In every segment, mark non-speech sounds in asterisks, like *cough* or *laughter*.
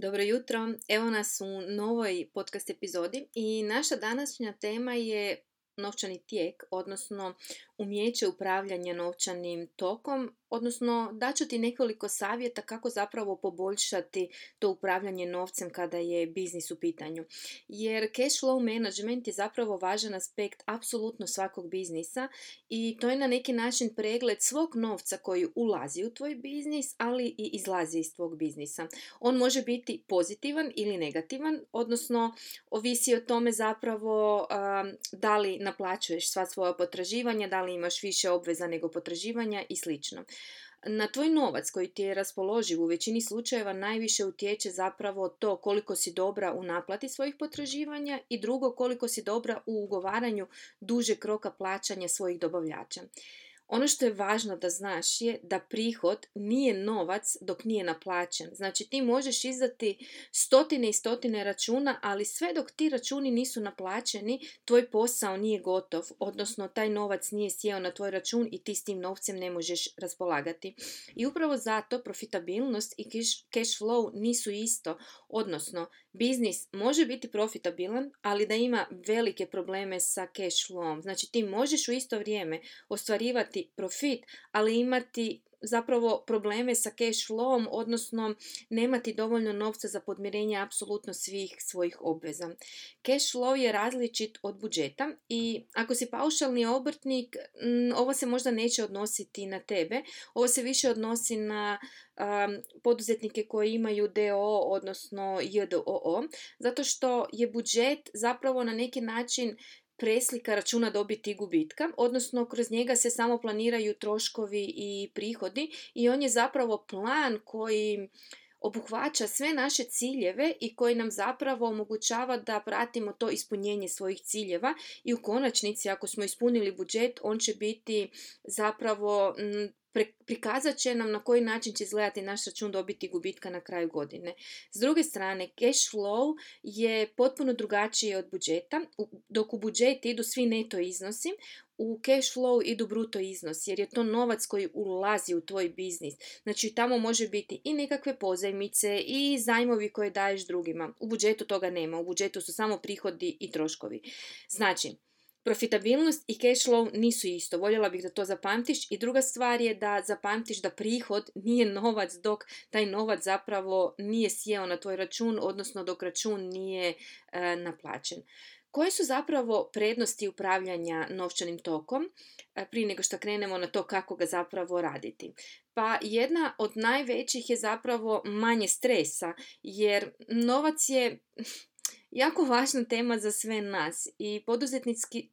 Dobro jutro, evo nas u novoj podcast epizodi i naša današnja tema je novčani tijek, odnosno umjeće upravljanja novčanim tokom, odnosno daću ti nekoliko savjeta kako zapravo poboljšati to upravljanje novcem kada je biznis u pitanju. Jer cash flow management je zapravo važan aspekt apsolutno svakog biznisa i to je na neki način pregled svog novca koji ulazi u tvoj biznis, ali i izlazi iz tvog biznisa. On može biti pozitivan ili negativan, odnosno ovisi o tome zapravo da li naplaćuješ sva svoja potraživanja, da li imaš više obveza nego potraživanja i slično. Na tvoj novac koji ti je raspoloživ u većini slučajeva najviše utječe zapravo to koliko si dobra u naplati svojih potraživanja i drugo koliko si dobra u ugovaranju duže kroka plaćanja svojih dobavljača. Ono što je važno da znaš je da prihod nije novac dok nije naplaćen. Znači ti možeš izdati stotine i stotine računa, ali sve dok ti računi nisu naplaćeni, tvoj posao nije gotov, odnosno taj novac nije sjeo na tvoj račun i ti s tim novcem ne možeš raspolagati. I upravo zato profitabilnost i cash flow nisu isto, odnosno biznis može biti profitabilan, ali da ima velike probleme sa cash flowom. Znači ti možeš u isto vrijeme ostvarivati profit, ali imati zapravo probleme sa cash flowom, odnosno nemati dovoljno novca za podmirenje apsolutno svih svojih obveza. Cash flow je različit od budžeta i ako si paušalni obrtnik, ovo se možda neće odnositi na tebe, ovo se više odnosi na poduzetnike koji imaju DO, odnosno JDOO, zato što je budžet zapravo na neki način preslika računa dobiti i gubitka, odnosno kroz njega se samo planiraju troškovi i prihodi i on je zapravo plan koji obuhvaća sve naše ciljeve i koji nam zapravo omogućava da pratimo to ispunjenje svojih ciljeva i u konačnici ako smo ispunili budžet on će biti zapravo prikazat će nam na koji način će izgledati naš račun dobiti gubitka na kraju godine. S druge strane, cash flow je potpuno drugačiji od budžeta. Dok u budžet idu svi neto iznosi, u cash flow idu bruto iznos jer je to novac koji ulazi u tvoj biznis. Znači tamo može biti i nekakve pozajmice i zajmovi koje daješ drugima. U budžetu toga nema, u budžetu su samo prihodi i troškovi. Znači, Profitabilnost i cash flow nisu isto. Voljela bih da to zapamtiš. I druga stvar je da zapamtiš da prihod nije novac dok taj novac zapravo nije sjeo na tvoj račun, odnosno dok račun nije e, naplaćen. Koje su zapravo prednosti upravljanja novčanim tokom e, prije nego što krenemo na to kako ga zapravo raditi? Pa jedna od najvećih je zapravo manje stresa jer novac je jako važna tema za sve nas i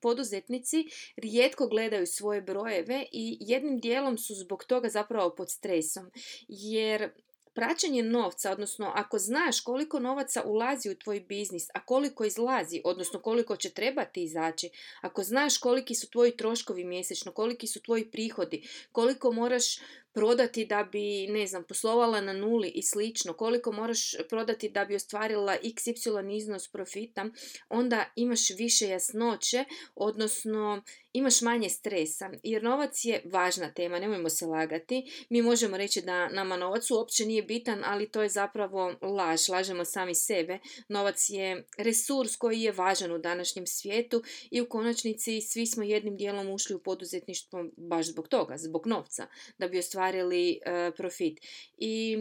poduzetnici rijetko gledaju svoje brojeve i jednim dijelom su zbog toga zapravo pod stresom. Jer praćenje novca, odnosno ako znaš koliko novaca ulazi u tvoj biznis, a koliko izlazi, odnosno koliko će trebati izaći, ako znaš koliki su tvoji troškovi mjesečno, koliki su tvoji prihodi, koliko moraš prodati da bi, ne znam, poslovala na nuli i slično, koliko moraš prodati da bi ostvarila xy iznos profita, onda imaš više jasnoće, odnosno imaš manje stresa. Jer novac je važna tema, nemojmo se lagati. Mi možemo reći da nama novac uopće nije bitan, ali to je zapravo laž, lažemo sami sebe. Novac je resurs koji je važan u današnjem svijetu i u konačnici svi smo jednim dijelom ušli u poduzetništvo baš zbog toga, zbog novca, da bi ostvarili ostvarili e, profit. I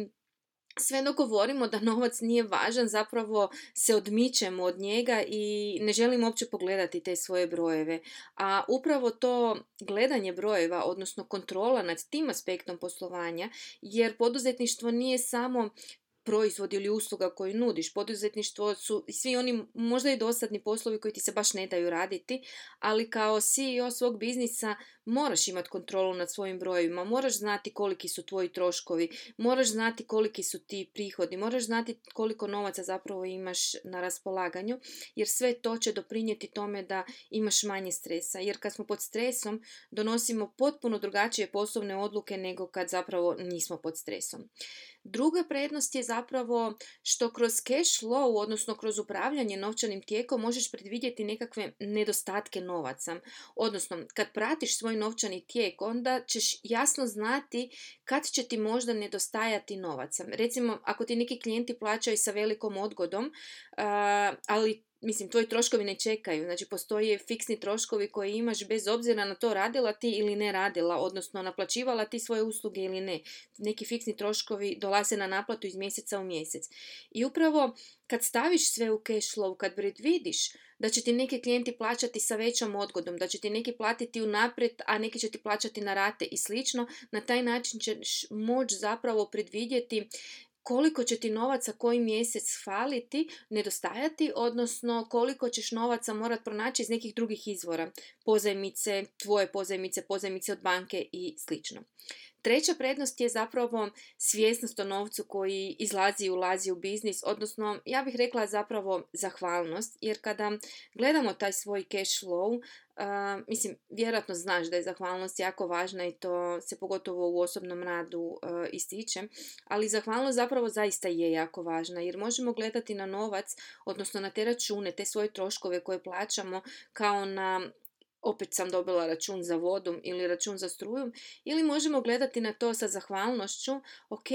sve dok govorimo da novac nije važan, zapravo se odmičemo od njega i ne želimo uopće pogledati te svoje brojeve. A upravo to gledanje brojeva, odnosno kontrola nad tim aspektom poslovanja, jer poduzetništvo nije samo proizvod ili usluga koju nudiš. Poduzetništvo su svi oni možda i dosadni poslovi koji ti se baš ne daju raditi, ali kao CEO svog biznisa moraš imati kontrolu nad svojim brojevima, moraš znati koliki su tvoji troškovi, moraš znati koliki su ti prihodi, moraš znati koliko novaca zapravo imaš na raspolaganju, jer sve to će doprinijeti tome da imaš manje stresa. Jer kad smo pod stresom, donosimo potpuno drugačije poslovne odluke nego kad zapravo nismo pod stresom. Druga prednost je zapravo što kroz cash flow, odnosno kroz upravljanje novčanim tijekom, možeš predvidjeti nekakve nedostatke novaca. Odnosno, kad pratiš svoj novčani tijek, onda ćeš jasno znati kad će ti možda nedostajati novaca. Recimo, ako ti neki klijenti plaćaju sa velikom odgodom, ali mislim, tvoji troškovi ne čekaju. Znači, postoje fiksni troškovi koje imaš bez obzira na to radila ti ili ne radila, odnosno naplaćivala ti svoje usluge ili ne. Neki fiksni troškovi dolaze na naplatu iz mjeseca u mjesec. I upravo kad staviš sve u cash flow, kad vidiš da će ti neki klijenti plaćati sa većom odgodom, da će ti neki platiti unaprijed, a neki će ti plaćati na rate i slično, na taj način ćeš moći zapravo predvidjeti koliko će ti novaca koji mjesec faliti, nedostajati, odnosno koliko ćeš novaca morat pronaći iz nekih drugih izvora, pozajmice, tvoje pozajmice, pozajmice od banke i slično. Treća prednost je zapravo svjesnost o novcu koji izlazi i ulazi u biznis, odnosno ja bih rekla zapravo zahvalnost, jer kada gledamo taj svoj cash flow, mislim, vjerojatno znaš da je zahvalnost jako važna i to se pogotovo u osobnom radu uh, ističe, ali zahvalnost zapravo zaista je jako važna, jer možemo gledati na novac, odnosno na te račune, te svoje troškove koje plaćamo kao na opet sam dobila račun za vodu ili račun za struju ili možemo gledati na to sa zahvalnošću ok,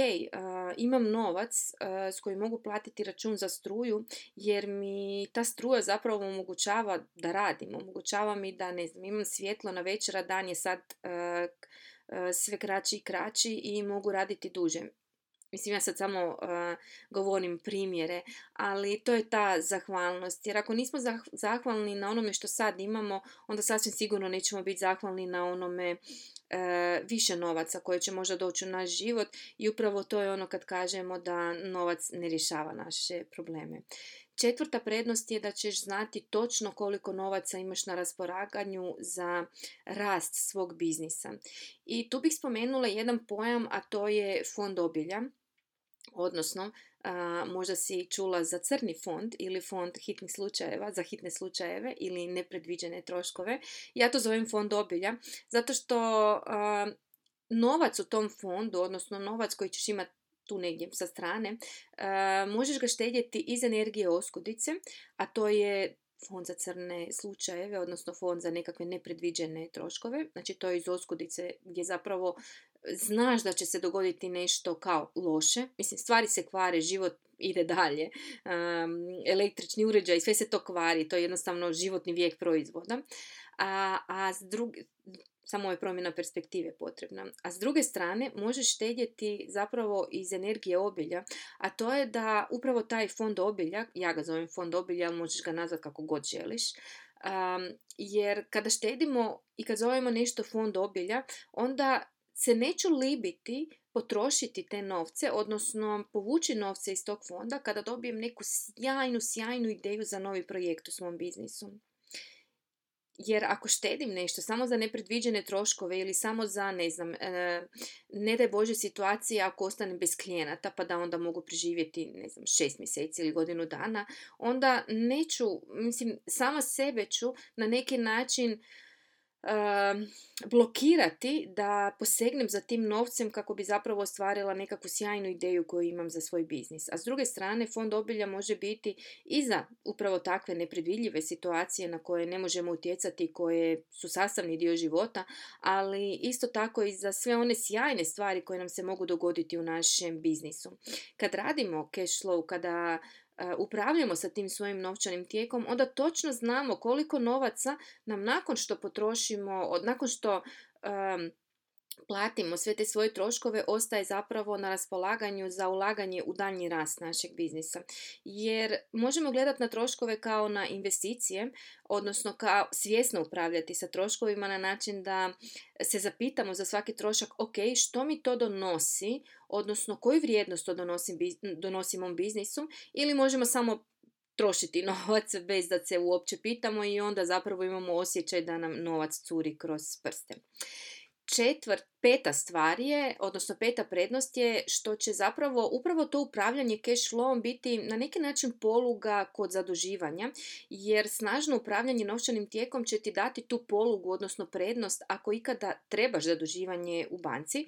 imam novac s kojim mogu platiti račun za struju jer mi ta struja zapravo omogućava da radim, omogućava mi da ne znam, imam svjetlo na večera, dan je sad sve kraći i kraći i mogu raditi duže. Mislim, ja sad samo uh, govorim primjere, ali to je ta zahvalnost. Jer ako nismo zahvalni na onome što sad imamo, onda sasvim sigurno nećemo biti zahvalni na onome više novaca koje će možda doći u naš život i upravo to je ono kad kažemo da novac ne rješava naše probleme. Četvrta prednost je da ćeš znati točno koliko novaca imaš na raspolaganju za rast svog biznisa. I tu bih spomenula jedan pojam, a to je fond obilja. Odnosno, možda si čula za crni fond ili fond hitnih slučajeva, za hitne slučajeve ili nepredviđene troškove. Ja to zovem fond obilja, zato što novac u tom fondu, odnosno novac koji ćeš imati tu negdje sa strane, možeš ga štedjeti iz energije oskudice, a to je fond za crne slučajeve, odnosno fond za nekakve nepredviđene troškove. Znači to je iz oskudice gdje zapravo znaš da će se dogoditi nešto kao loše, mislim stvari se kvare, život ide dalje, um, električni uređaj, sve se to kvari, to je jednostavno životni vijek proizvoda, a, a s druge, samo je promjena perspektive potrebna. A s druge strane možeš štedjeti zapravo iz energije obilja, a to je da upravo taj fond obilja, ja ga zovem fond obilja, ali možeš ga nazvati kako god želiš, jer kada štedimo i kad zovemo nešto fond obilja, onda se neću libiti potrošiti te novce, odnosno povući novce iz tog fonda kada dobijem neku sjajnu, sjajnu ideju za novi projekt u svom biznisu. Jer ako štedim nešto samo za nepredviđene troškove ili samo za, ne znam, e, ne daj Bože situacije ako ostanem bez klijenata pa da onda mogu preživjeti, ne znam, šest mjeseci ili godinu dana, onda neću, mislim, sama sebe ću na neki način blokirati da posegnem za tim novcem kako bi zapravo ostvarila nekakvu sjajnu ideju koju imam za svoj biznis. A s druge strane, fond obilja može biti i za upravo takve nepredvidljive situacije na koje ne možemo utjecati, koje su sastavni dio života, ali isto tako i za sve one sjajne stvari koje nam se mogu dogoditi u našem biznisu. Kad radimo cash flow, kada upravljamo sa tim svojim novčanim tijekom, onda točno znamo koliko novaca nam nakon što potrošimo, nakon što platimo sve te svoje troškove ostaje zapravo na raspolaganju za ulaganje u daljnji rast našeg biznisa. Jer možemo gledati na troškove kao na investicije, odnosno kao svjesno upravljati sa troškovima na način da se zapitamo za svaki trošak, ok, što mi to donosi, odnosno koju vrijednost to donosi, donosi mom biznisu ili možemo samo trošiti *laughs* novac bez da se uopće pitamo i onda zapravo imamo osjećaj da nam novac curi kroz prste četvrt, peta stvar je, odnosno peta prednost je što će zapravo upravo to upravljanje cash flowom biti na neki način poluga kod zaduživanja, jer snažno upravljanje novčanim tijekom će ti dati tu polugu, odnosno prednost ako ikada trebaš zaduživanje u banci.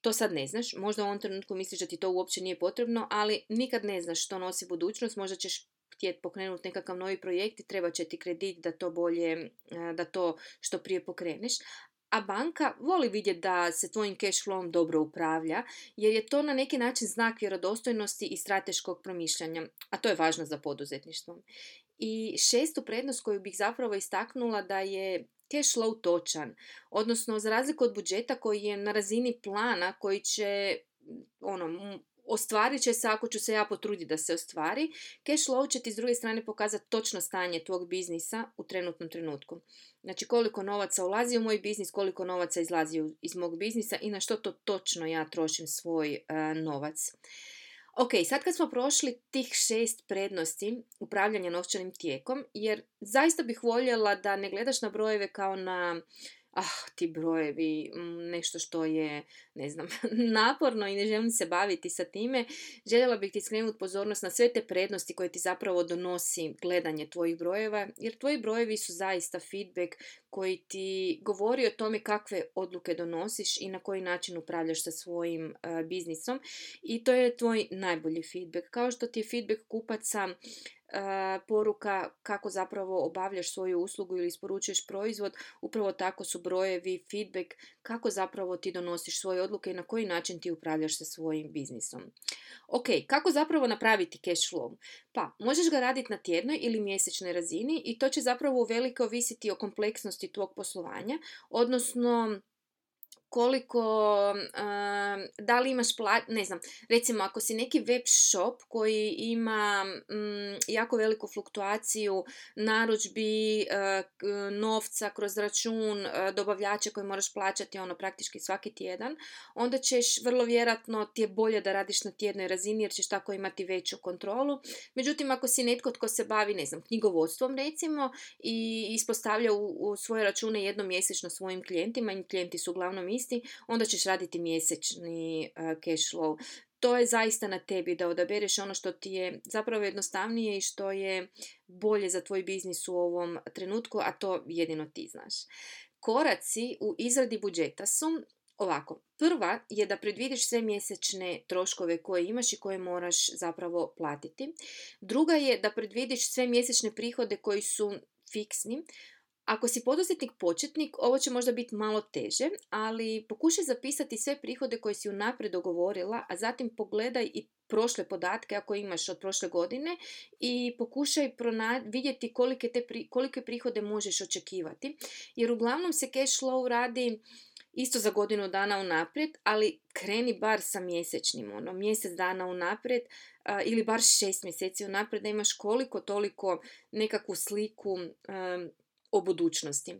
to sad ne znaš, možda u ovom trenutku misliš da ti to uopće nije potrebno, ali nikad ne znaš što nosi budućnost, možda ćeš htjeti pokrenuti nekakav novi projekt i treba će ti kredit da to bolje, da to što prije pokreneš. A banka voli vidjeti da se tvojim cash flowom dobro upravlja, jer je to na neki način znak vjerodostojnosti i strateškog promišljanja, a to je važno za poduzetništvo. I šestu prednost koju bih zapravo istaknula da je cash flow točan, odnosno za razliku od budžeta koji je na razini plana koji će ono, ostvarit će se ako ću se ja potruditi da se ostvari. Cash flow će ti s druge strane pokazati točno stanje tvog biznisa u trenutnom trenutku. Znači koliko novaca ulazi u moj biznis, koliko novaca izlazi iz mog biznisa i na što to točno ja trošim svoj uh, novac. Ok, sad kad smo prošli tih šest prednosti upravljanja novčanim tijekom, jer zaista bih voljela da ne gledaš na brojeve kao na ah, ti brojevi, mm, nešto što je, ne znam, *laughs* naporno i ne želim se baviti sa time, željela bih ti skrenuti pozornost na sve te prednosti koje ti zapravo donosi gledanje tvojih brojeva, jer tvoji brojevi su zaista feedback koji ti govori o tome kakve odluke donosiš i na koji način upravljaš sa svojim uh, biznisom i to je tvoj najbolji feedback. Kao što ti je feedback kupaca poruka kako zapravo obavljaš svoju uslugu ili isporučuješ proizvod, upravo tako su brojevi, feedback, kako zapravo ti donosiš svoje odluke i na koji način ti upravljaš sa svojim biznisom. Ok, kako zapravo napraviti cash flow? Pa, možeš ga raditi na tjednoj ili mjesečnoj razini i to će zapravo uvelike ovisiti o kompleksnosti tvog poslovanja, odnosno koliko, da li imaš ne znam, recimo ako si neki web shop koji ima mm, jako veliku fluktuaciju narudžbi, uh, novca kroz račun, uh, dobavljača koji moraš plaćati ono praktički svaki tjedan, onda ćeš vrlo vjerojatno ti je bolje da radiš na tjednoj razini jer ćeš tako imati veću kontrolu. Međutim, ako si netko tko se bavi, ne znam, knjigovodstvom recimo i ispostavlja u, u svoje račune jednom mjesečno svojim klijentima i klijenti su uglavnom isti, onda ćeš raditi mjesečni uh, cash flow. To je zaista na tebi da odabereš ono što ti je zapravo jednostavnije i što je bolje za tvoj biznis u ovom trenutku, a to jedino ti znaš. Koraci u izradi budžeta su ovako. Prva je da predvidiš sve mjesečne troškove koje imaš i koje moraš zapravo platiti. Druga je da predvidiš sve mjesečne prihode koji su fiksni, ako si poduzetnik početnik, ovo će možda biti malo teže, ali pokušaj zapisati sve prihode koje si unaprijed dogovorila, a zatim pogledaj i prošle podatke ako imaš od prošle godine i pokušaj vidjeti kolike, te kolike prihode možeš očekivati. Jer uglavnom se cash flow radi isto za godinu dana unaprijed, ali kreni bar sa mjesečnim, ono, mjesec dana unaprijed ili bar šest mjeseci unaprijed da imaš koliko toliko nekakvu sliku o budućnosti.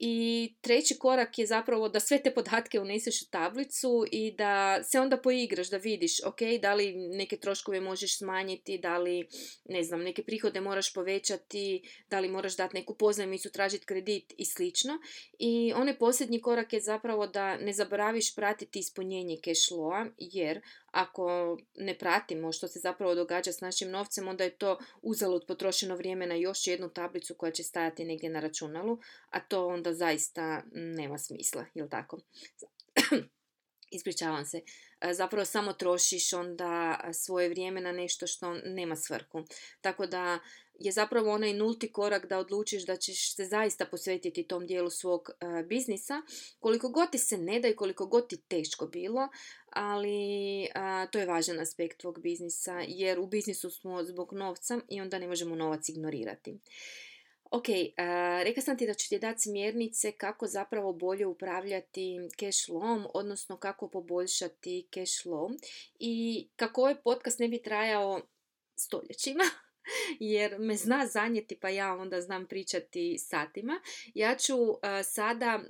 I treći korak je zapravo da sve te podatke uneseš u tablicu i da se onda poigraš, da vidiš, ok, da li neke troškove možeš smanjiti, da li, ne znam, neke prihode moraš povećati, da li moraš dati neku pozajmicu, tražiti kredit i slično. I onaj posljednji korak je zapravo da ne zaboraviš pratiti ispunjenje cash jer ako ne pratimo što se zapravo događa s našim novcem, onda je to uzalud potrošeno vrijeme na još jednu tablicu koja će stajati negdje na računalu, a to onda zaista nema smisla, jel tako? *clears throat* Ispričavam se. E, zapravo samo trošiš onda svoje vrijeme na nešto što nema svrhu. Tako da je zapravo onaj nulti korak da odlučiš da ćeš se zaista posvetiti tom dijelu svog uh, biznisa, koliko god ti se ne da i koliko god ti teško bilo, ali to je važan aspekt tvog biznisa jer u biznisu smo zbog novca i onda ne možemo novac ignorirati. Ok, uh, rekla sam ti da ću ti dati smjernice kako zapravo bolje upravljati cash flow, odnosno kako poboljšati cash flow i kako ovaj podcast ne bi trajao stoljećima, *laughs* *laughs* jer me zna zanijeti pa ja onda znam pričati satima. Ja ću uh, sada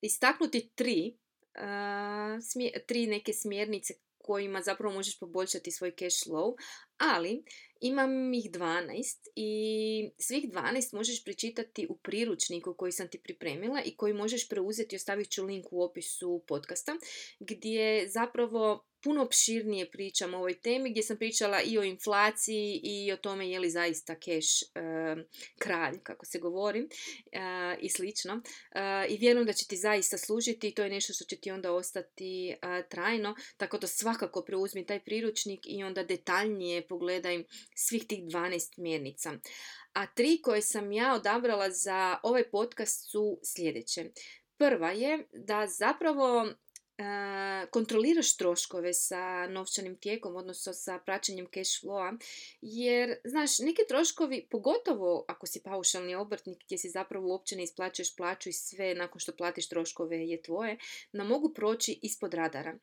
istaknuti tri, uh, tri neke smjernice kojima zapravo možeš poboljšati svoj cash flow, ali imam ih 12 i svih 12 možeš pričitati u priručniku koji sam ti pripremila i koji možeš preuzeti, ostavit ću link u opisu podcasta, gdje zapravo puno opširnije pričam o ovoj temi gdje sam pričala i o inflaciji i o tome je li zaista keš kralj, kako se govori, i slično. I vjerujem da će ti zaista služiti i to je nešto što će ti onda ostati trajno, tako da svakako preuzmi taj priručnik i onda detaljnije pogledaj svih tih 12 mjernica. A tri koje sam ja odabrala za ovaj podcast su sljedeće. Prva je da zapravo kontroliraš troškove sa novčanim tijekom, odnosno sa praćenjem cash flowa, jer, znaš, neki troškovi, pogotovo ako si paušalni obrtnik gdje si zapravo uopće ne isplaćuješ plaću i sve nakon što platiš troškove je tvoje, nam mogu proći ispod radara.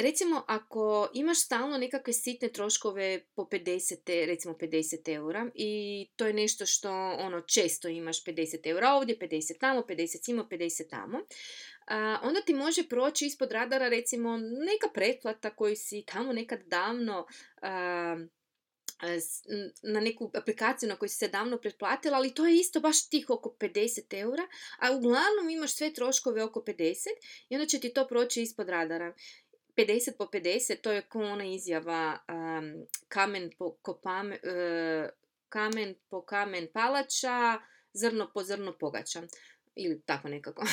Recimo, ako imaš stalno nekakve sitne troškove po 50, recimo 50 eura i to je nešto što ono često imaš 50 eura ovdje, 50 tamo, 50 simo, 50 tamo, onda ti može proći ispod radara recimo neka pretplata koju si tamo nekad davno na neku aplikaciju na koju si se davno pretplatila, ali to je isto baš tih oko 50 eura, a uglavnom imaš sve troškove oko 50 i onda će ti to proći ispod radara. 50 po 50, to je ko ona izjava kamen, po, e, kamen po kamen palača, zrno po zrno pogača ili tako nekako.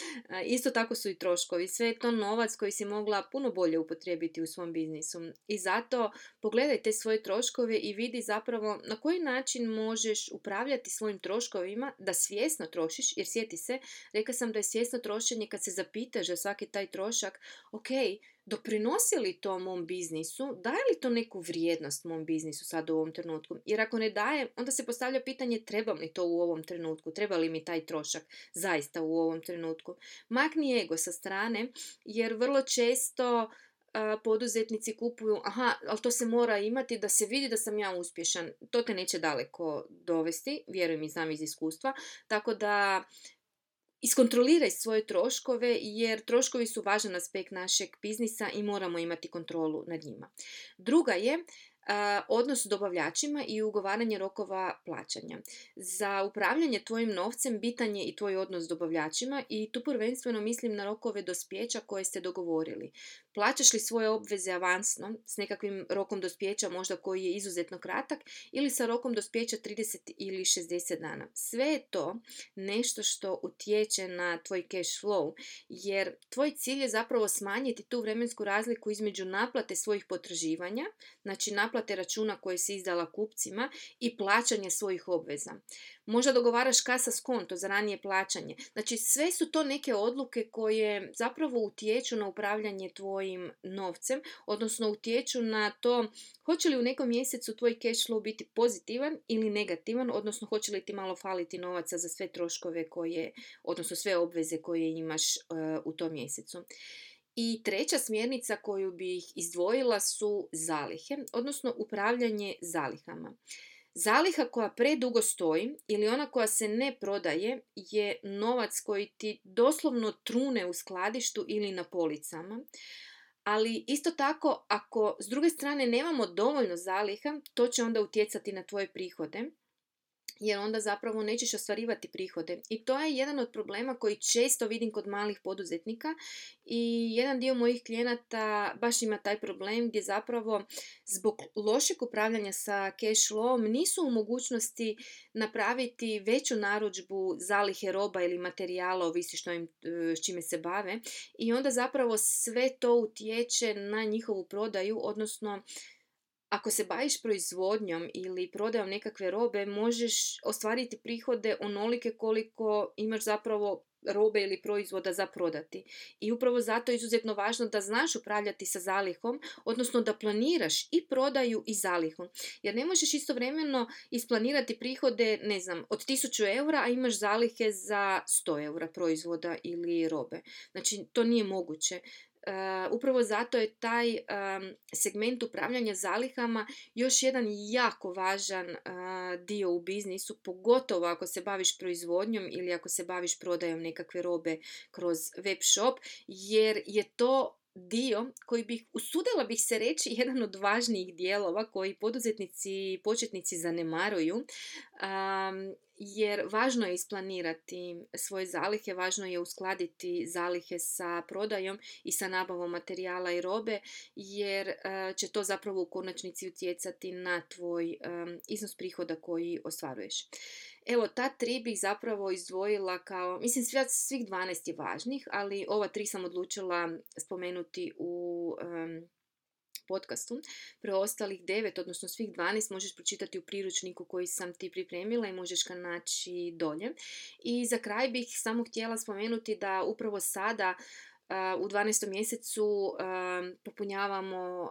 *laughs* Isto tako su i troškovi. Sve to novac koji si mogla puno bolje upotrijebiti u svom biznisu. I zato pogledaj te svoje troškove i vidi zapravo na koji način možeš upravljati svojim troškovima da svjesno trošiš, jer sjeti se, rekla sam da je svjesno trošenje kad se zapitaš za svaki taj trošak, ok, doprinosi li to mom biznisu, daje li to neku vrijednost mom biznisu sad u ovom trenutku? Jer ako ne daje, onda se postavlja pitanje treba li to u ovom trenutku, treba li mi taj trošak zaista u ovom trenutku. Makni ego sa strane, jer vrlo često poduzetnici kupuju, aha, ali to se mora imati da se vidi da sam ja uspješan. To te neće daleko dovesti, vjerujem i znam iz iskustva. Tako da Iskontroliraj svoje troškove jer troškovi su važan aspekt našeg biznisa i moramo imati kontrolu nad njima. Druga je odnos s dobavljačima i ugovaranje rokova plaćanja. Za upravljanje tvojim novcem bitan je i tvoj odnos s dobavljačima i tu prvenstveno mislim na rokove dospjeća koje ste dogovorili. Plaćaš li svoje obveze avansno s nekakvim rokom dospjeća možda koji je izuzetno kratak ili sa rokom dospjeća 30 ili 60 dana. Sve je to nešto što utječe na tvoj cash flow jer tvoj cilj je zapravo smanjiti tu vremensku razliku između naplate svojih potraživanja, znači naplate računa koje si izdala kupcima i plaćanje svojih obveza. Možda dogovaraš kasa s konto za ranije plaćanje. Znači sve su to neke odluke koje zapravo utječu na upravljanje tvojim novcem, odnosno utječu na to hoće li u nekom mjesecu tvoj cash flow biti pozitivan ili negativan, odnosno hoće li ti malo faliti novaca za sve troškove koje, odnosno sve obveze koje imaš uh, u tom mjesecu. I treća smjernica koju bih izdvojila su zalihe, odnosno upravljanje zalihama. Zaliha koja predugo stoji ili ona koja se ne prodaje je novac koji ti doslovno trune u skladištu ili na policama. Ali isto tako, ako s druge strane nemamo dovoljno zaliha, to će onda utjecati na tvoje prihode jer onda zapravo nećeš ostvarivati prihode. I to je jedan od problema koji često vidim kod malih poduzetnika i jedan dio mojih klijenata baš ima taj problem gdje zapravo zbog lošeg upravljanja sa cash flowom nisu u mogućnosti napraviti veću narudžbu zalihe roba ili materijala, ovisi što im, e, s čime se bave i onda zapravo sve to utječe na njihovu prodaju, odnosno ako se baviš proizvodnjom ili prodajom nekakve robe, možeš ostvariti prihode onolike koliko imaš zapravo robe ili proizvoda za prodati. I upravo zato je izuzetno važno da znaš upravljati sa zalihom, odnosno da planiraš i prodaju i zalihom. Jer ne možeš istovremeno isplanirati prihode, ne znam, od 1000 eura, a imaš zalihe za 100 eura proizvoda ili robe. Znači, to nije moguće. Uh, upravo zato je taj segment upravljanja zalihama još jedan jako važan uh, dio u biznisu, pogotovo ako se baviš proizvodnjom ili ako se baviš prodajom nekakve robe kroz web shop, jer je to dio koji bih, usudila bih se reći, *laughs* jedan od važnijih dijelova koji poduzetnici i početnici zanemaruju. Jer važno je isplanirati svoje zalihe, važno je uskladiti zalihe sa prodajom i sa nabavom materijala i robe, jer će to zapravo u konačnici utjecati na tvoj iznos prihoda koji ostvaruješ. Evo, ta tri bih zapravo izdvojila kao, mislim svih 12 je važnih, ali ova tri sam odlučila spomenuti u podcastu. Preostalih devet, odnosno svih 12, možeš pročitati u priručniku koji sam ti pripremila i možeš ga naći dolje. I za kraj bih samo htjela spomenuti da upravo sada u 12. mjesecu popunjavamo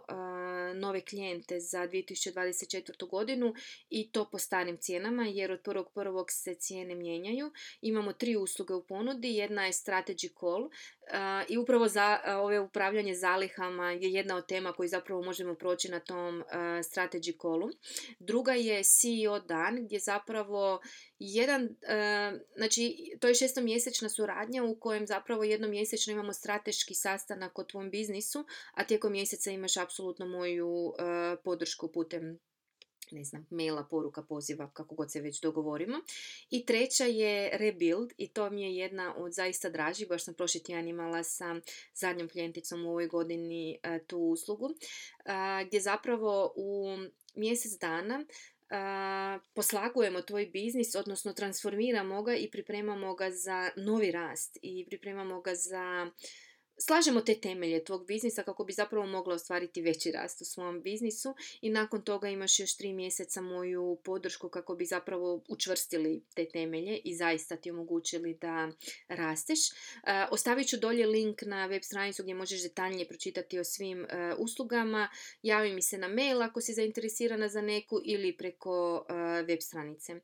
nove klijente za 2024. godinu i to po starim cijenama jer od 1.1. se cijene mijenjaju. Imamo tri usluge u ponudi. Jedna je Strategy Call i upravo za ove upravljanje zalihama je jedna od tema koju zapravo možemo proći na tom Strategy Callu. Druga je CEO dan gdje zapravo jedan, znači to je šestomjesečna suradnja u kojem zapravo jednomjesečno imamo strateški sastanak o tvom biznisu, a tijekom mjeseca imaš apsolutno moju podršku putem ne znam, maila, poruka, poziva, kako god se već dogovorimo. I treća je Rebuild i to mi je jedna od zaista dražih, baš sam prošli tjedan imala sa zadnjom klijenticom u ovoj godini tu uslugu, gdje zapravo u mjesec dana poslagujemo tvoj biznis, odnosno transformiramo ga i pripremamo ga za novi rast i pripremamo ga za slažemo te temelje tvog biznisa kako bi zapravo mogla ostvariti veći rast u svom biznisu i nakon toga imaš još tri mjeseca moju podršku kako bi zapravo učvrstili te temelje i zaista ti omogućili da rasteš. Ostavit ću dolje link na web stranicu gdje možeš detaljnije pročitati o svim e, uslugama. Javi mi se na mail ako si zainteresirana za neku ili preko e, web stranice.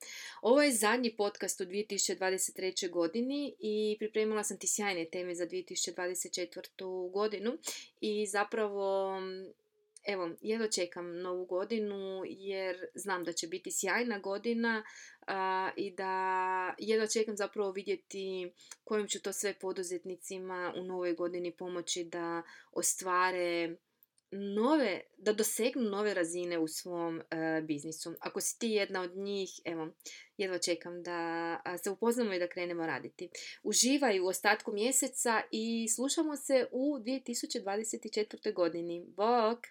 Ovo je zadnji podcast u 2023. godini i pripremila sam ti sjajne teme za 2024 četvrtu godinu i zapravo evo, jedno čekam novu godinu jer znam da će biti sjajna godina i da jedno čekam zapravo vidjeti kojim ću to sve poduzetnicima u novoj godini pomoći da ostvare nove, da dosegnu nove razine u svom e, biznisu. Ako si ti jedna od njih, evo, jedva čekam da se upoznamo i da krenemo raditi. Uživaj u ostatku mjeseca i slušamo se u 2024. godini. Bok!